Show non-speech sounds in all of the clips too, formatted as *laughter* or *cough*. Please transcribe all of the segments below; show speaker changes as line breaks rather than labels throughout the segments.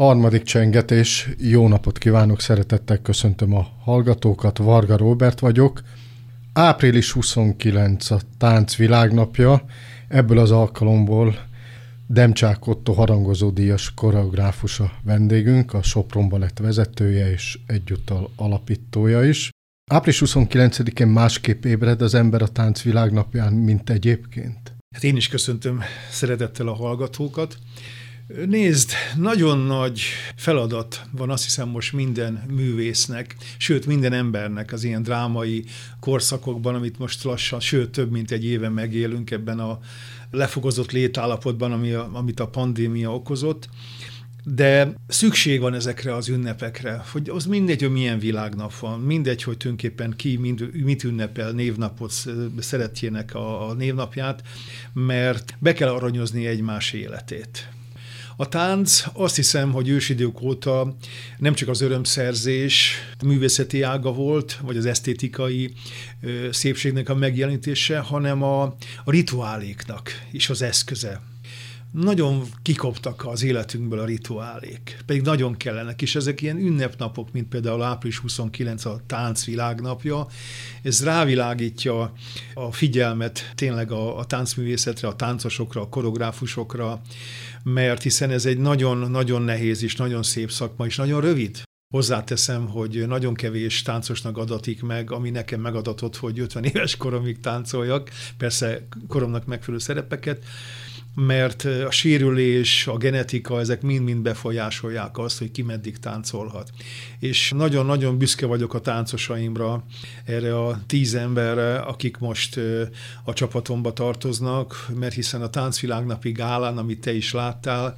Harmadik csengetés, jó napot kívánok, szeretettel köszöntöm a hallgatókat, Varga Robert vagyok. Április 29 a Tánc világnapja, ebből az alkalomból Demcsák Otto harangozó díjas koreográfus a vendégünk, a Sopron Balett vezetője és egyúttal alapítója is. Április 29-én másképp ébred az ember a tánc világnapján, mint egyébként.
Hát én is köszöntöm szeretettel a hallgatókat. Nézd, nagyon nagy feladat van azt hiszem most minden művésznek, sőt minden embernek az ilyen drámai korszakokban, amit most lassan, sőt több mint egy éve megélünk ebben a lefogozott létállapotban, ami a, amit a pandémia okozott. De szükség van ezekre az ünnepekre, hogy az mindegy, hogy milyen világnap van, mindegy, hogy tulajdonképpen ki mind, mit ünnepel névnapot szeretjének a, a névnapját, mert be kell aranyozni egymás életét. A tánc azt hiszem, hogy ősidők óta nem csak az örömszerzés művészeti ága volt, vagy az esztétikai szépségnek a megjelenítése, hanem a, a rituáléknak is az eszköze nagyon kikoptak az életünkből a rituálék, pedig nagyon kellenek, és ezek ilyen ünnepnapok, mint például április 29 a tánc világnapja, ez rávilágítja a figyelmet tényleg a, a táncművészetre, a táncosokra, a koreográfusokra, mert hiszen ez egy nagyon-nagyon nehéz és nagyon szép szakma, és nagyon rövid. Hozzáteszem, hogy nagyon kevés táncosnak adatik meg, ami nekem megadatott, hogy 50 éves koromig táncoljak, persze koromnak megfelelő szerepeket, mert a sérülés, a genetika, ezek mind-mind befolyásolják azt, hogy ki meddig táncolhat. És nagyon-nagyon büszke vagyok a táncosaimra, erre a tíz emberre, akik most a csapatomba tartoznak, mert hiszen a táncvilágnapi gálán, amit te is láttál,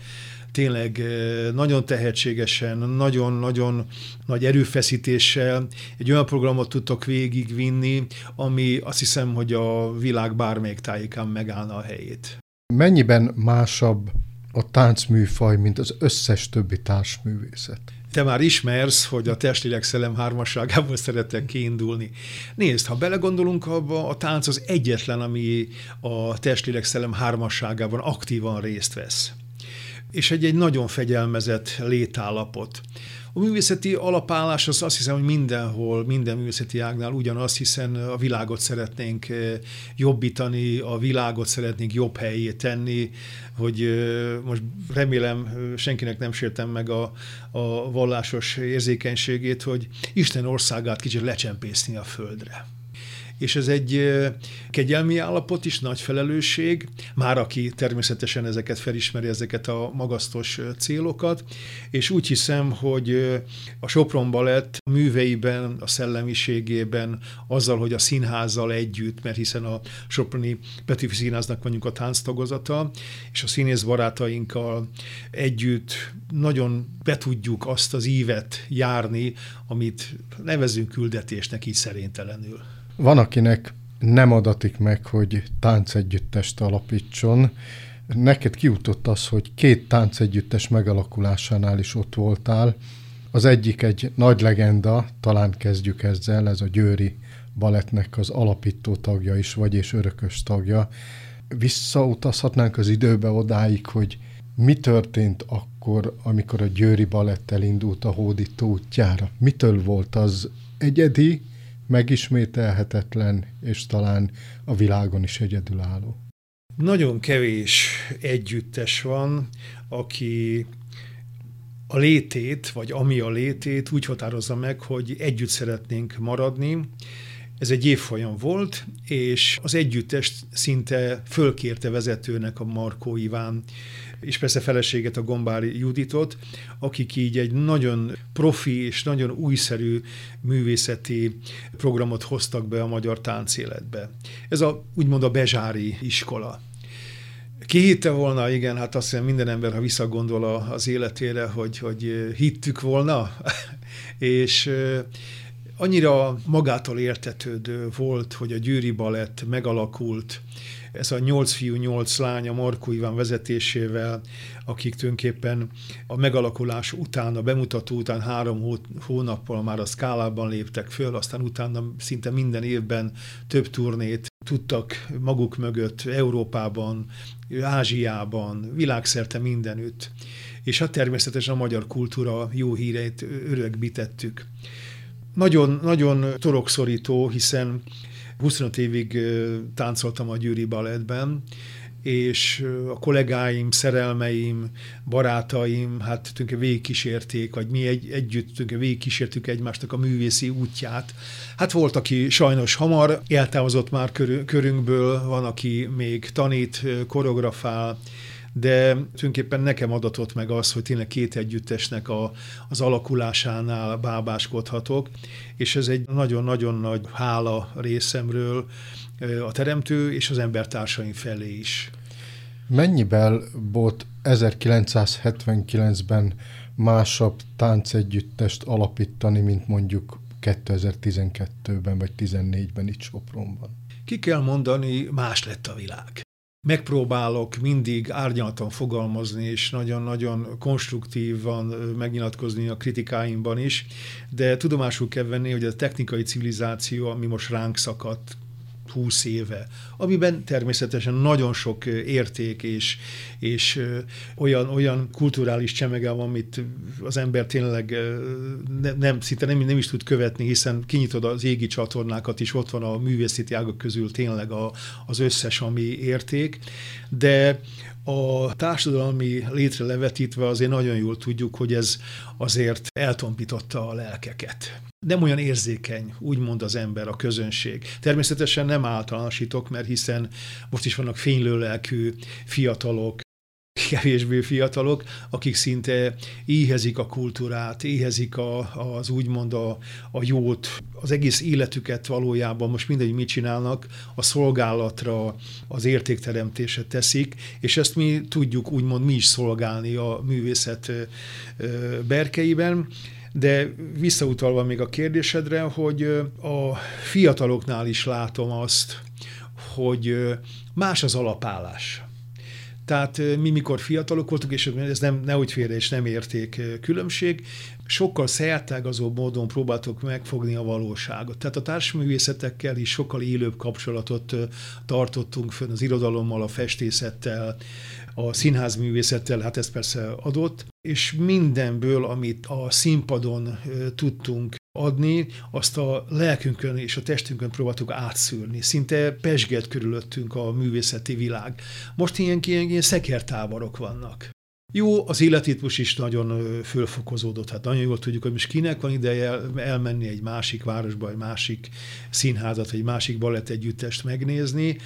tényleg nagyon tehetségesen, nagyon-nagyon nagy erőfeszítéssel egy olyan programot tudtok végigvinni, ami azt hiszem, hogy a világ bármelyik tájékán megállna a helyét.
Mennyiben másabb a táncműfaj, mint az összes többi társművészet?
te már ismersz, hogy a testlélek szellem hármasságából szeretek kiindulni. Nézd, ha belegondolunk abba, a tánc az egyetlen, ami a testlélek szellem hármasságában aktívan részt vesz. És egy, egy nagyon fegyelmezett létállapot. A művészeti alapállás az azt hiszem, hogy mindenhol, minden művészeti ágnál ugyanaz, hiszen a világot szeretnénk eh, jobbítani, a világot szeretnénk jobb helyé tenni, hogy eh, most remélem eh, senkinek nem sértem meg a, a vallásos érzékenységét, hogy Isten országát kicsit lecsempészni a földre és ez egy kegyelmi állapot is, nagy felelősség, már aki természetesen ezeket felismeri, ezeket a magasztos célokat, és úgy hiszem, hogy a Sopron Balett műveiben, a szellemiségében, azzal, hogy a színházzal együtt, mert hiszen a Soproni Petőfi Színháznak vagyunk a tánctagozata, és a színész barátainkkal együtt nagyon be tudjuk azt az ívet járni, amit nevezünk küldetésnek így szerénytelenül.
Van, akinek nem adatik meg, hogy táncegyüttest alapítson. Neked kiutott az, hogy két táncegyüttes megalakulásánál is ott voltál. Az egyik egy nagy legenda, talán kezdjük ezzel, ez a Győri Balettnek az alapító tagja is vagy, és örökös tagja. Visszautazhatnánk az időbe odáig, hogy mi történt akkor, amikor a Győri Balett elindult a hódító útjára? Mitől volt az egyedi, megismételhetetlen, és talán a világon is egyedülálló.
Nagyon kevés együttes van, aki a létét, vagy ami a létét úgy határozza meg, hogy együtt szeretnénk maradni. Ez egy évfolyam volt, és az együttest szinte fölkérte vezetőnek a Markó Iván és persze feleséget, a Gombári Juditot, akik így egy nagyon profi és nagyon újszerű művészeti programot hoztak be a magyar táncéletbe. Ez a úgymond a Bezsári iskola. Ki hitte volna, igen, hát azt hiszem minden ember, ha visszagondol az életére, hogy, hogy hittük volna, *laughs* és annyira magától értetődő volt, hogy a Győri Balett megalakult, ez a nyolc fiú, nyolc lány a Markó Iván vezetésével, akik tulajdonképpen a megalakulás után, a bemutató után három hónappal már a szkálában léptek föl, aztán utána szinte minden évben több turnét tudtak maguk mögött Európában, Ázsiában, világszerte mindenütt. És hát természetesen a magyar kultúra jó híreit örökbítettük. Nagyon, nagyon torokszorító, hiszen 25 évig táncoltam a Győri Balettben, és a kollégáim, szerelmeim, barátaim, hát tulajdonképpen végigkísérték, vagy mi egy, együtt tulajdonképpen végigkísértük egymásnak a művészi útját. Hát volt, aki sajnos hamar eltávozott már körünkből, van, aki még tanít, koreografál, de tulajdonképpen nekem adatott meg az, hogy tényleg két együttesnek a, az alakulásánál bábáskodhatok, és ez egy nagyon-nagyon nagy hála részemről a teremtő és az embertársaim felé is.
Mennyivel volt 1979-ben másabb táncegyüttest alapítani, mint mondjuk 2012-ben vagy 2014-ben itt Sopronban?
Ki kell mondani, más lett a világ megpróbálok mindig árnyaltan fogalmazni, és nagyon-nagyon konstruktívan megnyilatkozni a kritikáimban is, de tudomásul kell venni, hogy a technikai civilizáció, ami most ránk szakadt 20 éve, amiben természetesen nagyon sok érték és, és olyan, olyan kulturális csemege van, amit az ember tényleg nem, nem szinte nem, nem is tud követni, hiszen kinyitod az égi csatornákat is, ott van a művészeti ágak közül tényleg a, az összes, ami érték, de a társadalmi létre levetítve azért nagyon jól tudjuk, hogy ez azért eltompította a lelkeket. Nem olyan érzékeny, úgymond az ember, a közönség. Természetesen nem általánosítok, mert hiszen most is vannak fénylőlelkű fiatalok, kevésbé fiatalok, akik szinte éhezik a kultúrát, éhezik a, az úgymond a, a jót, az egész életüket valójában most mindegy, mit csinálnak, a szolgálatra, az értékteremtése teszik, és ezt mi tudjuk úgymond mi is szolgálni a művészet berkeiben. De visszautalva még a kérdésedre, hogy a fiataloknál is látom azt, hogy más az alapállás tehát mi, mikor fiatalok voltunk, és ez nem, nehogy félre és nem érték különbség, sokkal szertágazóbb módon próbáltuk megfogni a valóságot. Tehát a társművészetekkel is sokkal élőbb kapcsolatot tartottunk fönn az irodalommal, a festészettel, a színházművészettel, hát ez persze adott, és mindenből, amit a színpadon tudtunk adni, azt a lelkünkön és a testünkön próbáltuk átszűrni. Szinte pesgett körülöttünk a művészeti világ. Most ilyen, ilyen, ilyen szekertáborok vannak. Jó, az életritmus is nagyon fölfokozódott. Hát nagyon jól tudjuk, hogy most kinek van ideje elmenni egy másik városba, egy másik színházat, egy másik balett együttest megnézni,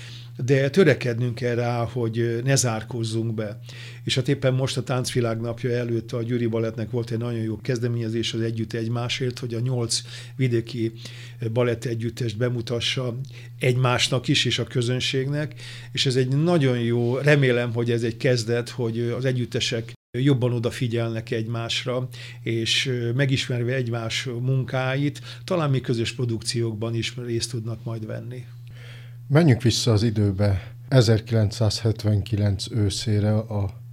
de törekednünk kell rá, hogy ne zárkózzunk be. És hát éppen most a Táncvilág napja előtt a Győri Balettnek volt egy nagyon jó kezdeményezés az Együtt Egymásért, hogy a nyolc vidéki balett együttest bemutassa egymásnak is, és a közönségnek, és ez egy nagyon jó, remélem, hogy ez egy kezdet, hogy az együttesek jobban odafigyelnek egymásra, és megismerve egymás munkáit, talán mi közös produkciókban is részt tudnak majd venni.
Menjünk vissza az időbe. 1979 őszére a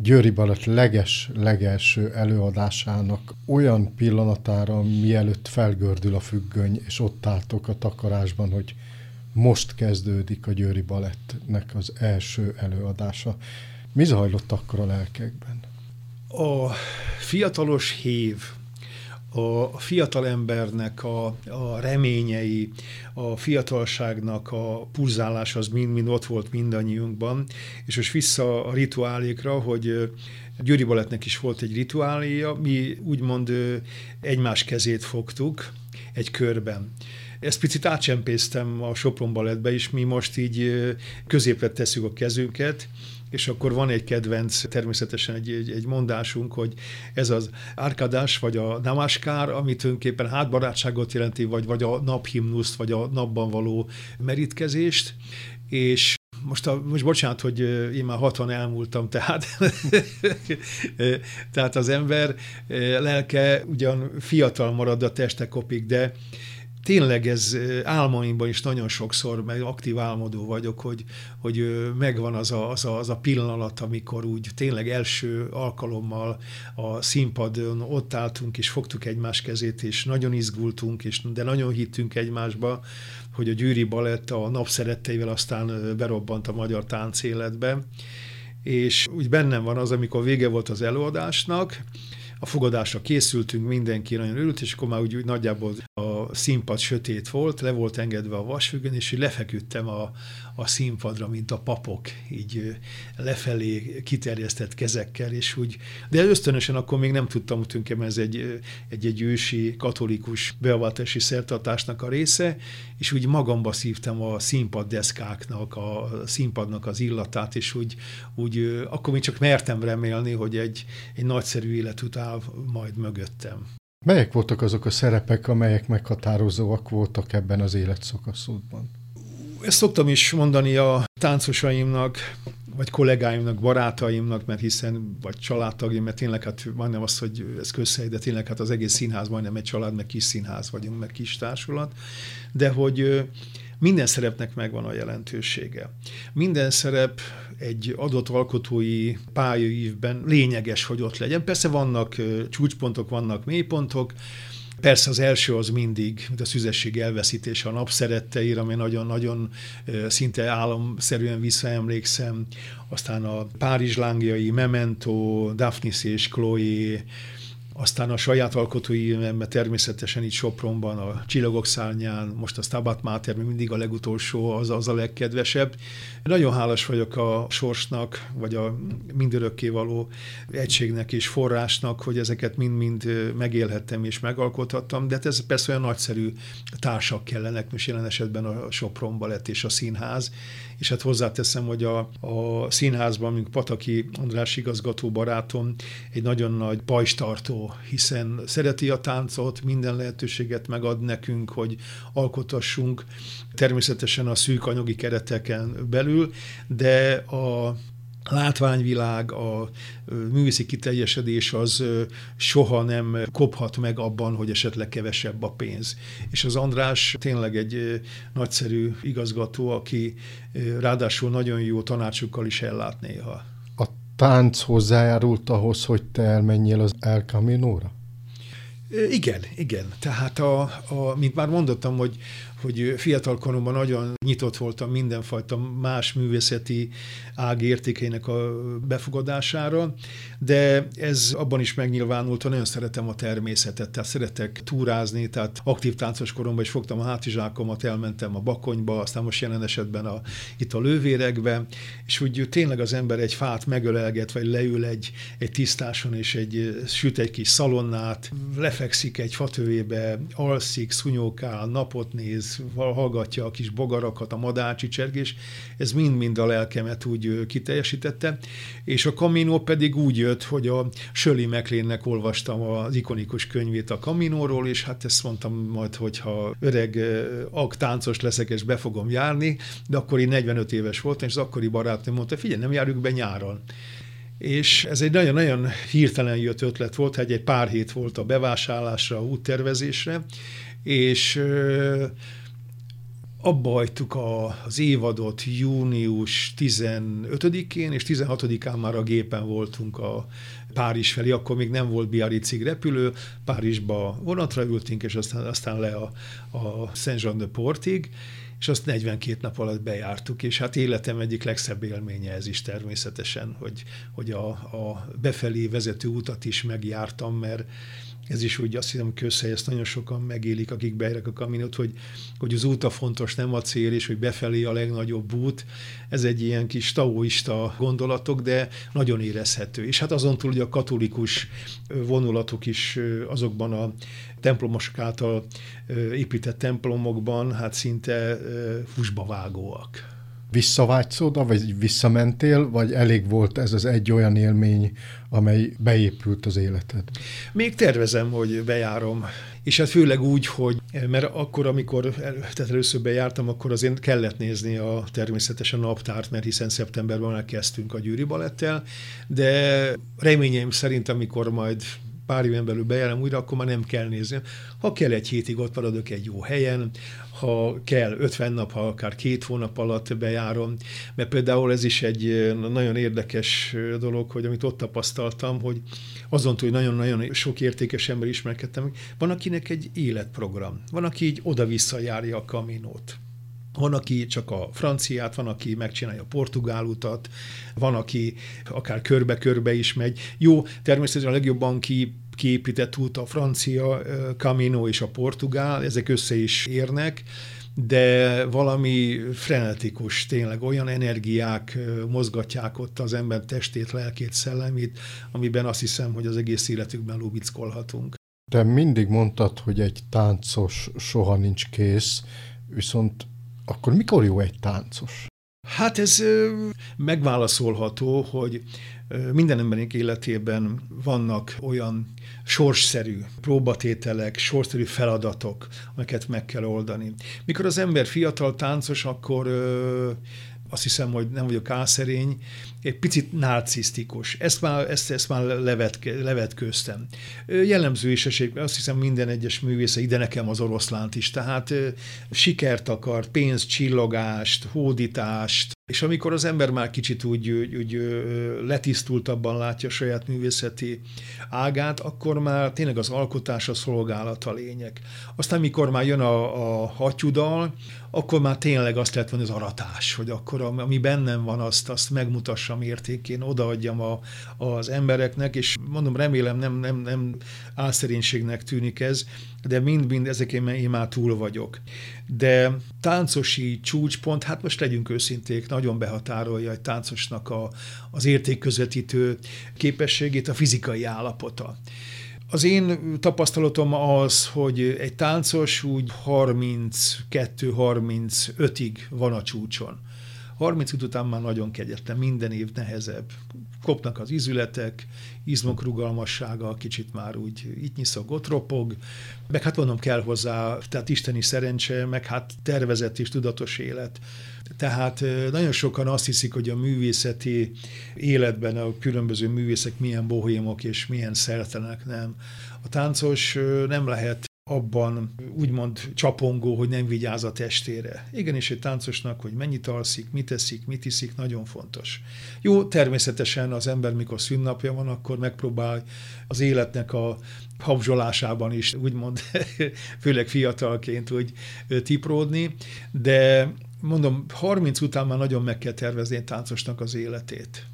Győri Balett leges, legelső előadásának olyan pillanatára, mielőtt felgördül a függöny, és ott álltok a takarásban, hogy most kezdődik a Győri Balettnek az első előadása. Mi zajlott akkor a lelkekben?
A fiatalos hív, a fiatal embernek a, a reményei, a fiatalságnak a pulzálás az mind-mind ott volt mindannyiunkban, és most vissza a rituálékra, hogy Győri Balettnek is volt egy rituáléja, mi úgymond egymás kezét fogtuk egy körben. Ezt picit átcsempésztem a Sopron Balettbe is, mi most így középre tesszük a kezünket, és akkor van egy kedvenc, természetesen egy, egy, egy mondásunk, hogy ez az árkadás, vagy a namaskár, ami tulajdonképpen hátbarátságot jelenti, vagy, vagy a naphimnuszt, vagy a napban való merítkezést, és most, a, most bocsánat, hogy én már 60 elmúltam, tehát, *laughs* tehát az ember lelke ugyan fiatal marad, a teste kopik, de tényleg ez álmaimban is nagyon sokszor, meg aktív álmodó vagyok, hogy, hogy megvan az a, az, a, az a pillanat, amikor úgy tényleg első alkalommal a színpadon ott álltunk, és fogtuk egymás kezét, és nagyon izgultunk, és, de nagyon hittünk egymásba, hogy a Gyűri Balett a napszeretteivel aztán berobbant a magyar tánc életbe, és úgy bennem van az, amikor vége volt az előadásnak, a fogadásra készültünk, mindenki nagyon örült, és akkor már úgy, úgy nagyjából a színpad sötét volt, le volt engedve a vasfüggön, és így lefeküdtem a, a színpadra, mint a papok, így lefelé kiterjesztett kezekkel, és úgy, de ösztönösen akkor még nem tudtam, hogy ez egy, egy, egy ősi katolikus beavatási szertartásnak a része, és úgy magamba szívtam a színpaddeszkáknak, a színpadnak az illatát, és úgy, úgy akkor még csak mertem remélni, hogy egy, egy nagyszerű élet után majd mögöttem.
Melyek voltak azok a szerepek, amelyek meghatározóak voltak ebben az életszakaszodban?
Ezt szoktam is mondani a táncosaimnak, vagy kollégáimnak, barátaimnak, mert hiszen, vagy családtagjaim, mert tényleg hát majdnem az, hogy ez közhely, de tényleg hát az egész színház majdnem egy család, meg kis színház vagyunk, meg kis társulat, de hogy minden szerepnek megvan a jelentősége. Minden szerep egy adott alkotói pályaívben lényeges, hogy ott legyen. Persze vannak csúcspontok, vannak mélypontok, Persze az első az mindig, mint a szüzesség elveszítése, a nap szeretteire, ami nagyon-nagyon szinte álomszerűen visszaemlékszem. Aztán a Párizs lángjai, Memento, Daphnis és Chloe, aztán a saját alkotói, mert természetesen itt Sopronban, a Csillagok szárnyán, most a Stabat Mater, mindig a legutolsó, az, az a legkedvesebb. Nagyon hálás vagyok a sorsnak, vagy a mindörökké való egységnek és forrásnak, hogy ezeket mind-mind megélhettem és megalkothattam, de hát ez persze olyan nagyszerű társak kellenek, most jelen esetben a Sopron Balett és a színház, és hát hozzáteszem, hogy a, a színházban, mint Pataki András igazgató barátom, egy nagyon nagy pajstartó, hiszen szereti a táncot, minden lehetőséget megad nekünk, hogy alkotassunk, természetesen a szűk anyagi kereteken belül, de a látványvilág, a művészi kiteljesedés az soha nem kophat meg abban, hogy esetleg kevesebb a pénz. És az András tényleg egy nagyszerű igazgató, aki ráadásul nagyon jó tanácsokkal is ellát néha.
Tánc hozzájárult ahhoz, hogy te elmenjél az El Camino-ra?
Igen, igen. Tehát, a, a, mint már mondottam, hogy hogy fiatal koromban nagyon nyitott voltam mindenfajta más művészeti ág értékeinek a befogadására, de ez abban is megnyilvánult, hogy nagyon szeretem a természetet, tehát szeretek túrázni, tehát aktív táncos koromban is fogtam a hátizsákomat, elmentem a Bakonyba, aztán most jelen esetben a, itt a lővérekbe, és úgy tényleg az ember egy fát megölelget, vagy leül egy, egy tisztáson, és egy, süt egy kis szalonnát, lefekszik egy fatővébe, alszik, szunyókál, napot néz, hallgatja a kis bogarakat, a madácsi csergés, ez mind-mind a lelkemet úgy kiteljesítette, és a Camino pedig úgy jött, hogy a Söli Meklénnek olvastam az ikonikus könyvét a Caminóról, és hát ezt mondtam majd, hogyha öreg aktáncos leszek, és be fogom járni, de akkor én 45 éves voltam, és az akkori barátom mondta, figyelj, nem járjuk be nyáron. És ez egy nagyon-nagyon hirtelen jött ötlet volt, hogy egy pár hét volt a bevásárlásra, a úttervezésre, és abba hagytuk a, az évadot június 15-én, és 16-án már a gépen voltunk a Párizs felé, akkor még nem volt Biarritzig repülő, Párizsba vonatra ültünk, és aztán, aztán le a, a Saint-Jean-de-Portig, és azt 42 nap alatt bejártuk, és hát életem egyik legszebb élménye ez is természetesen, hogy, hogy a, a befelé vezető utat is megjártam, mert ez is úgy azt hiszem közhely, ezt nagyon sokan megélik, akik beérek a kaminot, hogy, hogy az út a fontos, nem a cél, és hogy befelé a legnagyobb út. Ez egy ilyen kis taoista gondolatok, de nagyon érezhető. És hát azon túl hogy a katolikus vonulatok is azokban a templomosok által épített templomokban hát szinte húsba vágóak
visszavágysz oda, vagy visszamentél, vagy elég volt ez az egy olyan élmény, amely beépült az életed?
Még tervezem, hogy bejárom. És hát főleg úgy, hogy, mert akkor, amikor tehát először bejártam, akkor azért kellett nézni a természetesen naptárt, mert hiszen szeptemberben elkezdtünk a Gyűri Balettel, de reményeim szerint, amikor majd pár éven belül bejelem újra, akkor már nem kell nézni. Ha kell egy hétig ott maradok egy jó helyen, ha kell 50 nap, ha akár két hónap alatt bejárom, mert például ez is egy nagyon érdekes dolog, hogy amit ott tapasztaltam, hogy azon túl, hogy nagyon-nagyon sok értékes ember ismerkedtem, van akinek egy életprogram, van, aki így oda-vissza járja a kaminót. Van, aki csak a franciát, van, aki megcsinálja a portugál utat, van, aki akár körbe-körbe is megy. Jó, természetesen a legjobban ki kiépített út a francia Camino és a portugál, ezek össze is érnek, de valami frenetikus, tényleg olyan energiák mozgatják ott az ember testét, lelkét, szellemét, amiben azt hiszem, hogy az egész életükben lubickolhatunk.
Te mindig mondtad, hogy egy táncos soha nincs kész, viszont akkor mikor jó egy táncos?
Hát ez megválaszolható, hogy minden embernek életében vannak olyan sorsszerű próbatételek, sorsszerű feladatok, amiket meg kell oldani. Mikor az ember fiatal táncos, akkor azt hiszem, hogy nem vagyok álszerény, egy picit narcisztikus. Ezt már, ezt, ezt már levet, levetkőztem. Jellemző is esély, azt hiszem minden egyes művésze, ide nekem az oroszlánt is, tehát sikert akar, pénzt, csillogást, hódítást, és amikor az ember már kicsit úgy, úgy, úgy letisztultabban látja saját művészeti ágát, akkor már tényleg az alkotás a szolgálat a lényeg. Aztán, mikor már jön a, a hattyudal, akkor már tényleg azt lehet mondani, az aratás, hogy akkor ami bennem van, azt, azt megmutassam értékén, odaadjam a, az embereknek, és mondom, remélem nem, nem, nem álszerénységnek tűnik ez, de mind-mind ezeken én már túl vagyok. De táncosi csúcspont, hát most legyünk őszinték, nagyon behatárolja egy táncosnak a, az értékközvetítő képességét, a fizikai állapota. Az én tapasztalatom az, hogy egy táncos úgy 32-35-ig van a csúcson. 30 után már nagyon kegyetlen, minden év nehezebb. Kopnak az izületek, izmok rugalmassága kicsit már úgy itt nyiszog, ott ropog, meg hát mondom kell hozzá, tehát isteni szerencse, meg hát tervezett és tudatos élet. Tehát nagyon sokan azt hiszik, hogy a művészeti életben a különböző művészek milyen bohémok és milyen szertelenek, nem. A táncos nem lehet abban úgymond csapongó, hogy nem vigyáz a testére. Igenis egy táncosnak, hogy mennyit alszik, mit eszik, mit iszik, nagyon fontos. Jó, természetesen az ember, mikor szünnapja van, akkor megpróbál az életnek a habzsolásában is, úgymond, *laughs* főleg fiatalként úgy tipródni, de mondom, 30 után már nagyon meg kell tervezni egy táncosnak az életét.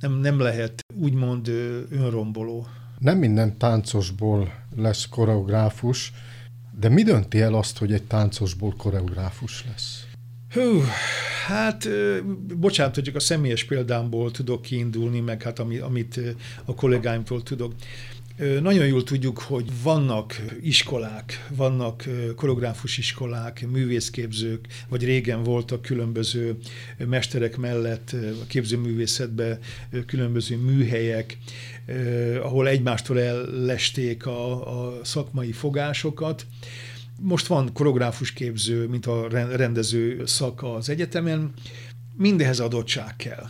Nem, nem lehet úgymond önromboló
nem minden táncosból lesz koreográfus, de mi dönti el azt, hogy egy táncosból koreográfus lesz?
Hú, hát bocsánat, hogy csak a személyes példámból tudok kiindulni, meg hát amit a kollégáimtól tudok. Nagyon jól tudjuk, hogy vannak iskolák, vannak koreográfus iskolák, művészképzők, vagy régen voltak különböző mesterek mellett a képzőművészetben különböző műhelyek, ahol egymástól ellesték a, a szakmai fogásokat. Most van koreográfus képző, mint a rendező szak az egyetemen, mindehez adottság kell.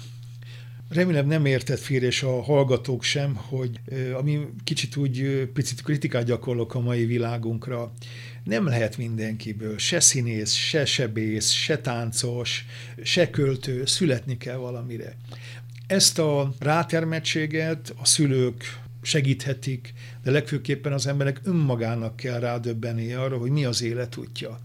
Remélem nem értett fél, és a hallgatók sem, hogy ami kicsit úgy picit kritikát gyakorlok a mai világunkra, nem lehet mindenkiből. Se színész, se sebész, se táncos, se költő, születni kell valamire. Ezt a rátermettséget a szülők segíthetik, de legfőképpen az emberek önmagának kell rádöbbeni arra, hogy mi az élet útja.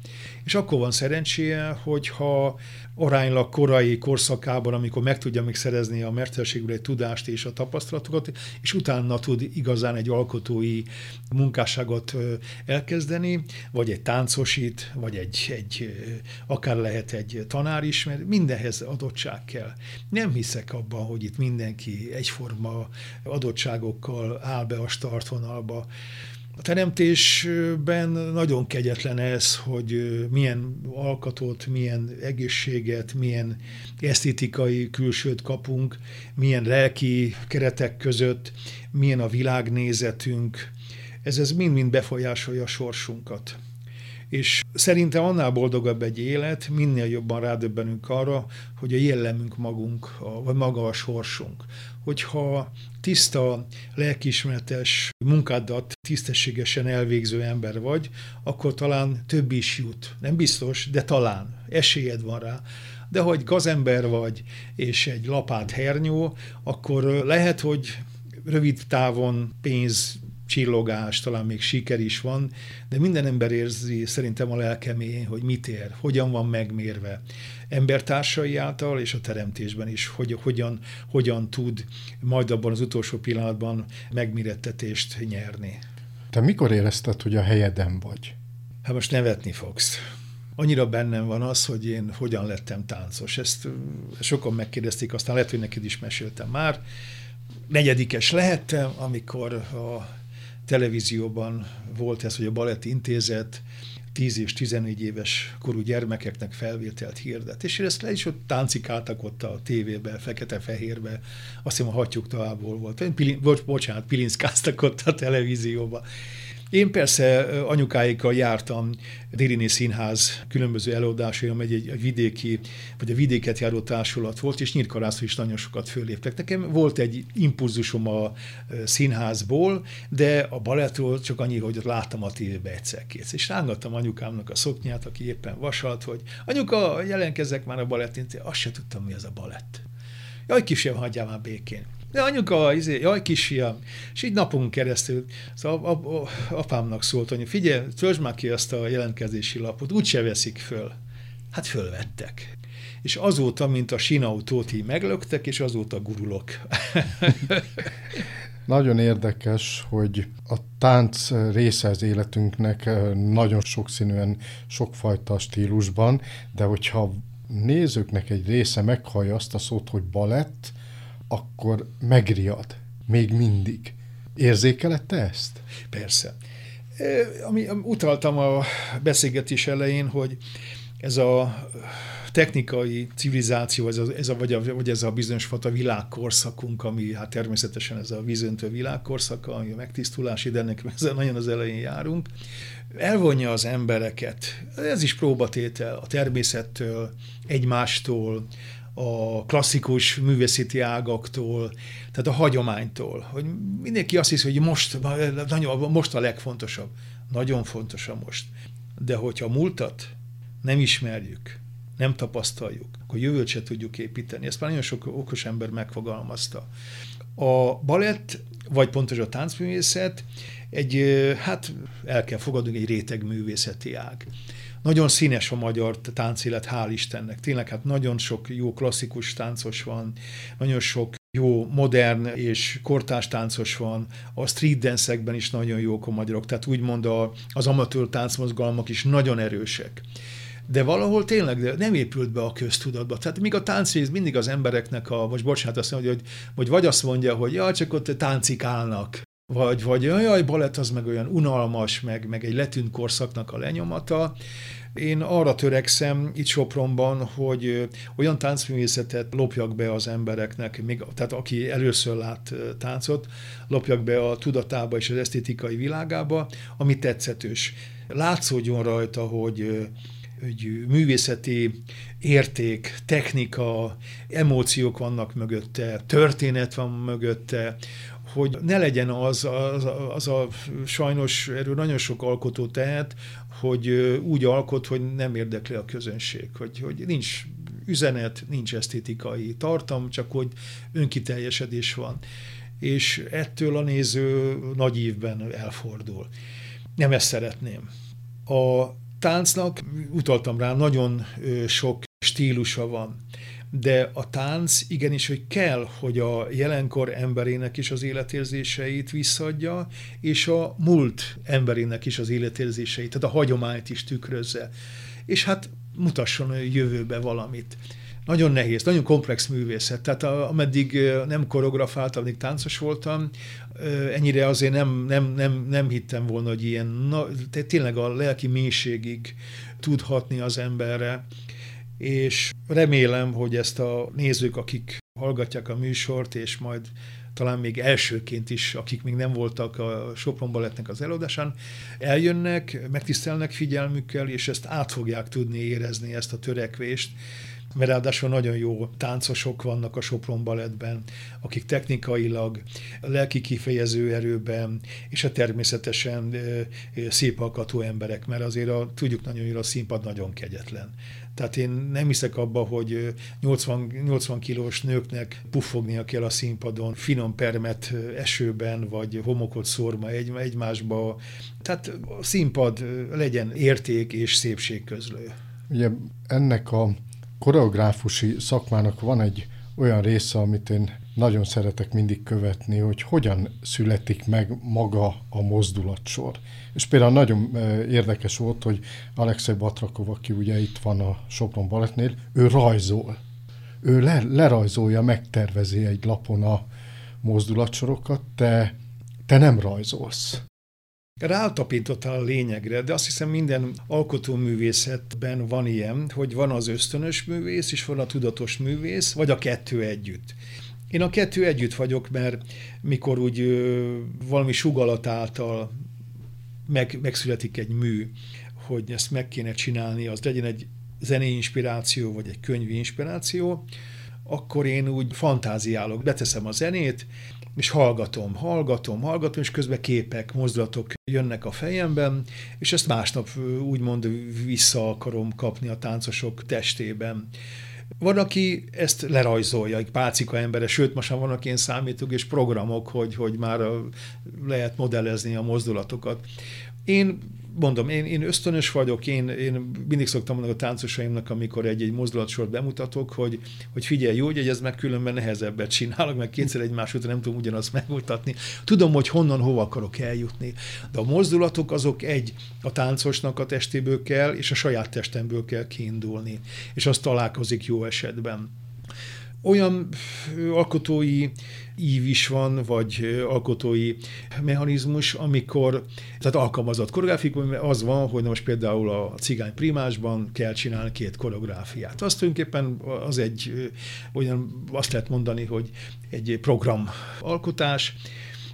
És akkor van szerencséje, hogyha aránylag korai korszakában, amikor meg tudja még szerezni a mesterségül egy tudást és a tapasztalatokat, és utána tud igazán egy alkotói munkásságot elkezdeni, vagy egy táncosít, vagy egy, egy akár lehet egy tanár is, mert mindenhez adottság kell. Nem hiszek abban, hogy itt mindenki egyforma adottságokkal áll be a startvonalba. A teremtésben nagyon kegyetlen ez, hogy milyen alkatot, milyen egészséget, milyen esztétikai külsőt kapunk, milyen lelki keretek között, milyen a világnézetünk. Ez, ez mind-mind befolyásolja a sorsunkat. És szerintem annál boldogabb egy élet, minél jobban rádöbbenünk arra, hogy a jellemünk magunk, a, vagy maga a sorsunk. Hogyha tiszta, lelkismeretes munkádat tisztességesen elvégző ember vagy, akkor talán több is jut. Nem biztos, de talán. Esélyed van rá. De hogy gazember vagy, és egy lapát hernyó, akkor lehet, hogy rövid távon pénz, csillogás, talán még siker is van, de minden ember érzi szerintem a lelkeméjén, hogy mit ér, hogyan van megmérve embertársai által, és a teremtésben is, hogy hogyan, hogyan tud majd abban az utolsó pillanatban megmérettetést nyerni.
Te mikor érezted, hogy a helyeden vagy?
Hát most nevetni fogsz. Annyira bennem van az, hogy én hogyan lettem táncos. Ezt sokan megkérdezték, aztán lehet, hogy neked is meséltem már. Negyedikes lehettem, amikor a televízióban volt ez, hogy a Balett Intézet 10 és 14 éves korú gyermekeknek felvételt hirdet. És ezt le is ott táncikáltak ott a tévébe, fekete-fehérbe, azt hiszem a hattyúk továbbból volt. Pilin, bocsánat, pilinszkáztak ott a televízióba. Én persze anyukáikkal jártam Dériné Színház különböző előadásai, amely egy, vidéki, vagy a vidéket járó társulat volt, és nyírkarászról is nagyon sokat föléptek. Nekem volt egy impulzusom a színházból, de a balettról csak annyi, hogy ott láttam a tévébe egyszer-kétszer. És rángattam anyukámnak a szoknyát, aki éppen vasalt, hogy anyuka, jelenkezzek már a balett, azt se tudtam, mi az a balett. Jaj, kisebb, hagyjál már békén. De anyuka, izé, jaj kisfiam, és így napunk keresztül, szóval a, a, a, apámnak szólt, hogy figyelj, töltsd már ki azt a jelentkezési lapot, úgyse veszik föl. Hát fölvettek. És azóta, mint a sinautót így meglöktek, és azóta gurulok. *laughs*
Nagyon érdekes, hogy a tánc része az életünknek nagyon sokszínűen, sokfajta stílusban, de hogyha nézőknek egy része meghallja azt a szót, hogy balett, akkor megriad. Még mindig. Érzékelette ezt?
Persze. Ami, utaltam a beszélgetés elején, hogy ez a technikai civilizáció, ez a, ez a, vagy, a, vagy ez a bizonyos fajta világkorszakunk, ami hát természetesen ez a vízöntő világkorszaka, ami a megtisztulás ide, ennek *laughs* nagyon az elején járunk, elvonja az embereket. Ez is próbatétel a természettől, egymástól, a klasszikus művészeti ágaktól, tehát a hagyománytól, hogy mindenki azt hiszi, hogy most, nagyon, most a legfontosabb. Nagyon fontos a most. De hogyha a múltat nem ismerjük, nem tapasztaljuk, akkor jövőt se tudjuk építeni. Ezt már nagyon sok okos ember megfogalmazta. A balett, vagy pontosan a táncművészet egy, hát el kell fogadnunk, egy réteg művészeti ág. Nagyon színes a magyar táncélet, hál' Istennek. Tényleg hát nagyon sok jó klasszikus táncos van, nagyon sok jó modern és kortás táncos van, a street dance is nagyon jók a magyarok, tehát úgymond a, az amatőr táncmozgalmak is nagyon erősek. De valahol tényleg nem épült be a köztudatba. Tehát míg a táncrész mindig az embereknek a, most bocsánat, azt mondja, hogy, hogy vagy azt mondja, hogy ja, csak ott táncikálnak, vagy, vagy jaj, balett az meg olyan unalmas, meg, meg egy letűnt korszaknak a lenyomata. Én arra törekszem itt Sopronban, hogy olyan táncművészetet lopjak be az embereknek, még, tehát aki először lát táncot, lopjak be a tudatába és az esztétikai világába, ami tetszetős. Látszódjon rajta, hogy hogy művészeti érték, technika, emóciók vannak mögötte, történet van mögötte, hogy ne legyen az, az, az a sajnos erről nagyon sok alkotó tehet, hogy úgy alkot, hogy nem érdekli a közönség, hogy, hogy nincs üzenet, nincs esztétikai tartam, csak hogy önkiteljesedés van. És ettől a néző nagy évben elfordul. Nem ezt szeretném. A táncnak, utaltam rá, nagyon sok stílusa van de a tánc igenis, hogy kell, hogy a jelenkor emberének is az életérzéseit visszadja, és a múlt emberének is az életérzéseit, tehát a hagyományt is tükrözze. És hát mutasson a jövőbe valamit. Nagyon nehéz, nagyon komplex művészet. Tehát ameddig nem koreografáltam, ameddig táncos voltam, ennyire azért nem, nem, nem, nem hittem volna, hogy ilyen, na, tényleg a lelki mélységig tudhatni az emberre és remélem, hogy ezt a nézők, akik hallgatják a műsort, és majd talán még elsőként is, akik még nem voltak a Sopron Balettnek az előadásán, eljönnek, megtisztelnek figyelmükkel, és ezt át fogják tudni érezni, ezt a törekvést, mert ráadásul nagyon jó táncosok vannak a Sopron Balettben, akik technikailag, lelki kifejező erőben, és a természetesen szép alkatú emberek, mert azért a, tudjuk nagyon jól, a színpad nagyon kegyetlen. Tehát én nem hiszek abba, hogy 80, 80 kilós nőknek puffognia kell a színpadon, finom permet esőben, vagy homokot szórma egy, egymásba. Tehát a színpad legyen érték és szépség közlő.
Ugye ennek a koreográfusi szakmának van egy olyan része, amit én nagyon szeretek mindig követni, hogy hogyan születik meg maga a mozdulatsor. És például nagyon érdekes volt, hogy Alexei Batrakov, aki ugye itt van a Sopron Balettnél, ő rajzol. Ő le, lerajzolja, megtervezi egy lapon a mozdulatsorokat, te, te nem rajzolsz.
Rátapintottál a lényegre, de azt hiszem minden alkotóművészetben van ilyen, hogy van az ösztönös művész, és van a tudatos művész, vagy a kettő együtt. Én a kettő együtt vagyok, mert mikor úgy ö, valami sugalat által meg, megszületik egy mű, hogy ezt meg kéne csinálni, az legyen egy zenei inspiráció, vagy egy könyvi inspiráció, akkor én úgy fantáziálok, beteszem a zenét, és hallgatom, hallgatom, hallgatom, és közben képek, mozdulatok jönnek a fejemben, és ezt másnap úgymond vissza akarom kapni a táncosok testében. Van, aki ezt lerajzolja, egy pálcika embere, sőt, most már vannak ilyen számítógés programok, hogy, hogy már lehet modellezni a mozdulatokat. Én mondom, én, én ösztönös vagyok, én, én mindig szoktam mondani a táncosaimnak, amikor egy-egy mozdulatsort bemutatok, hogy, hogy figyelj, jó, hogy ez meg különben nehezebbet csinálok, meg kétszer egymás után nem tudom ugyanazt megmutatni. Tudom, hogy honnan, hova akarok eljutni. De a mozdulatok azok egy, a táncosnak a testéből kell, és a saját testemből kell kiindulni. És az találkozik jó esetben. Olyan alkotói ív is van, vagy alkotói mechanizmus, amikor, tehát alkalmazott koreográfikban az van, hogy most például a cigány primásban kell csinálni két koreográfiát. Azt tulajdonképpen az egy olyan, azt lehet mondani, hogy egy program alkotás,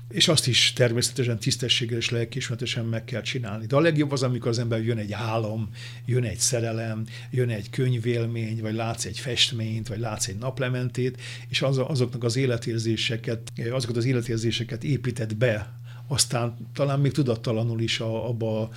és azt is természetesen tisztességgel és lelkismeretesen meg kell csinálni. De a legjobb az, amikor az ember jön egy álom, jön egy szerelem, jön egy könyvélmény, vagy látsz egy festményt, vagy látsz egy naplementét, és az, azoknak az életérzéseket, azokat az életérzéseket épített be aztán talán még tudattalanul is a, abba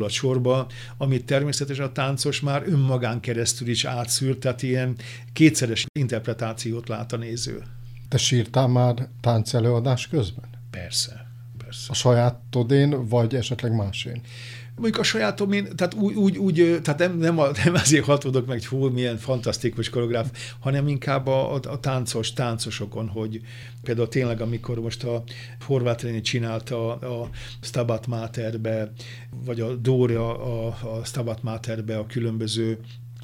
a sorba, amit természetesen a táncos már önmagán keresztül is átszűrt, tehát ilyen kétszeres interpretációt lát a néző.
Te sírtál már táncelőadás közben?
Persze, persze.
A sajátodén, vagy esetleg másén?
Mondjuk a sajátom én, tehát úgy, úgy, úgy tehát nem, nem, a, nem azért hatódok meg, hogy hú, milyen fantasztikus koreográf, hanem inkább a, a, a táncos, táncosokon, hogy például tényleg, amikor most a Horváth René csinálta a, a Stabat Materbe, vagy a Dória a, a Stabat Materbe a különböző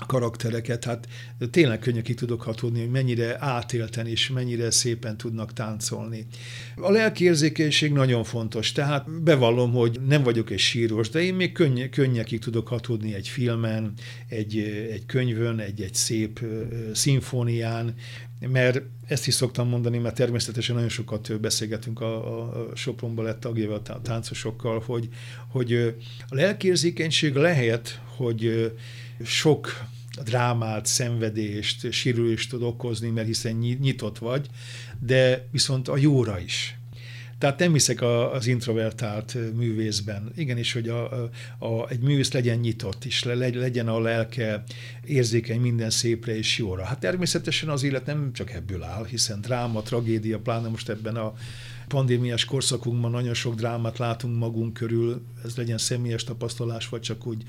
karaktereket, hát tényleg könnyű tudok hatódni, hogy mennyire átélten és mennyire szépen tudnak táncolni. A lelkiérzékenység nagyon fontos, tehát bevallom, hogy nem vagyok egy síros, de én még könny- könnyekig tudok hatódni egy filmen, egy, egy könyvön, egy, egy szép szimfónián, mert ezt is szoktam mondani, mert természetesen nagyon sokat beszélgetünk a, a Sopron Balett tagjával, a táncosokkal, hogy, hogy a lelkérzékenység lehet, hogy sok drámát, szenvedést, sérülést tud okozni, mert hiszen nyitott vagy, de viszont a jóra is. Tehát nem hiszek az introvertált művészben. Igenis, hogy a, a, egy művész legyen nyitott, és le, legyen a lelke érzékeny minden szépre és jóra. Hát természetesen az élet nem csak ebből áll, hiszen dráma, tragédia, pláne most ebben a pandémiás korszakunkban nagyon sok drámát látunk magunk körül, ez legyen személyes tapasztalás, vagy csak úgy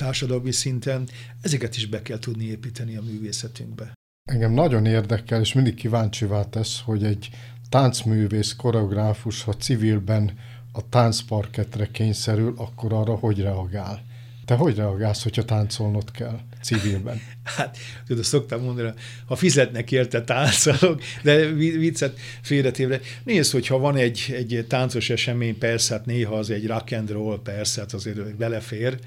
társadalmi szinten, ezeket is be kell tudni építeni a művészetünkbe.
Engem nagyon érdekel, és mindig kíváncsivá tesz, hogy egy táncművész, koreográfus, ha civilben a táncparketre kényszerül, akkor arra hogy reagál? Te hogy reagálsz, hogyha táncolnod kell civilben? *laughs*
Hát, tudod, szoktam mondani, ha fizetnek érte táncolok, de viccet félretévre. Nézd, hogyha van egy, egy táncos esemény, persze, hát néha az egy rock and roll, persze, hát azért belefér,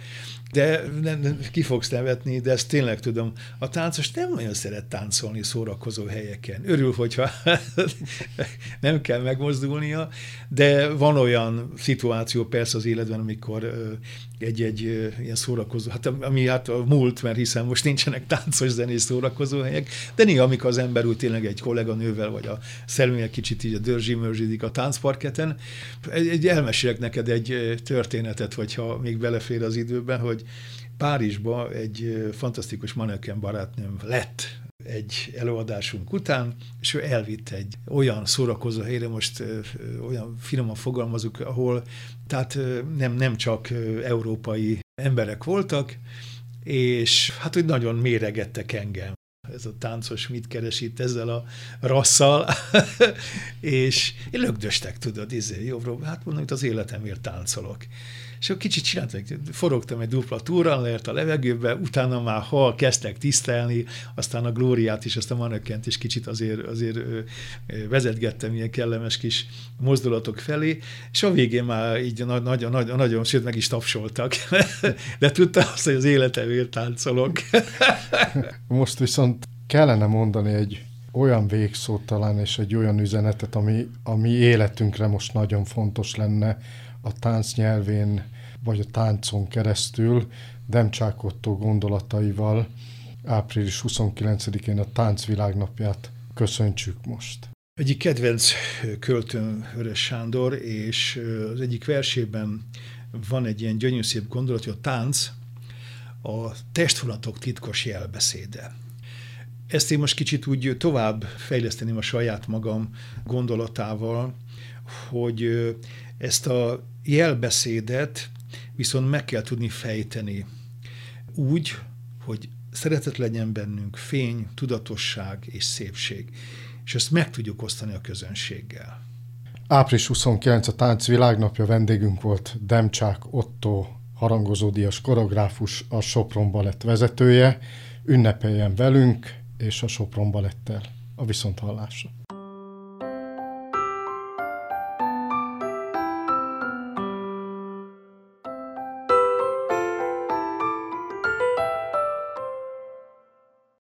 De nem, nem, ki fogsz nevetni, de ezt tényleg tudom. A táncos nem nagyon szeret táncolni szórakozó helyeken. Örül, hogyha *laughs* nem kell megmozdulnia, de van olyan szituáció persze az életben, amikor egy-egy ilyen szórakozó, hát ami hát a múlt, mert hiszen most nincsenek táncos zenés szórakozó helyek, de néha, amikor az ember úgy tényleg egy kolléganővel, vagy a szermélyek kicsit így a dörzsimörzsidik a táncparketen, egy, egy elmesélek neked egy történetet, hogyha még belefér az időben, hogy Párizsba egy fantasztikus maneken barátnőm lett egy előadásunk után, és ő elvitt egy olyan szórakozó helyre, most olyan finoman fogalmazunk, ahol tehát nem, nem csak európai emberek voltak, és hát úgy nagyon méregettek engem. Ez a táncos mit keres itt ezzel a rasszal, *laughs* és én lögdöstek, tudod, izé, jobbról, hát mondom, itt az életemért táncolok. És akkor kicsit csináltam, forogtam egy dupla túra, leért a levegőbe, utána már hal kezdtek tisztelni, aztán a Glóriát is, azt a manökkent is kicsit azért, azért vezetgettem ilyen kellemes kis mozdulatok felé, és a végén már így nagyon, nagyon, nagyon sőt meg is tapsoltak, *laughs* de tudta azt, hogy az életemért táncolok. *laughs*
Most viszont kellene mondani egy olyan végszót talán, és egy olyan üzenetet, ami, ami életünkre most nagyon fontos lenne a tánc nyelvén, vagy a táncon keresztül Demcsák Otto gondolataival április 29-én a táncvilágnapját köszöntsük most.
Egyik kedvenc költőm Vörös Sándor, és az egyik versében van egy ilyen gyönyörű szép gondolat, hogy a tánc a testvonatok titkos jelbeszéde. Ezt én most kicsit úgy tovább fejleszteném a saját magam gondolatával, hogy ezt a jelbeszédet viszont meg kell tudni fejteni úgy, hogy szeretet legyen bennünk, fény, tudatosság és szépség. És ezt meg tudjuk osztani a közönséggel.
Április 29 a Tánc Világnapja vendégünk volt Demcsák Otto harangozódias koreográfus, a Sopron Balett vezetője. Ünnepeljen velünk és a Sopron Balettel a viszonthallásra.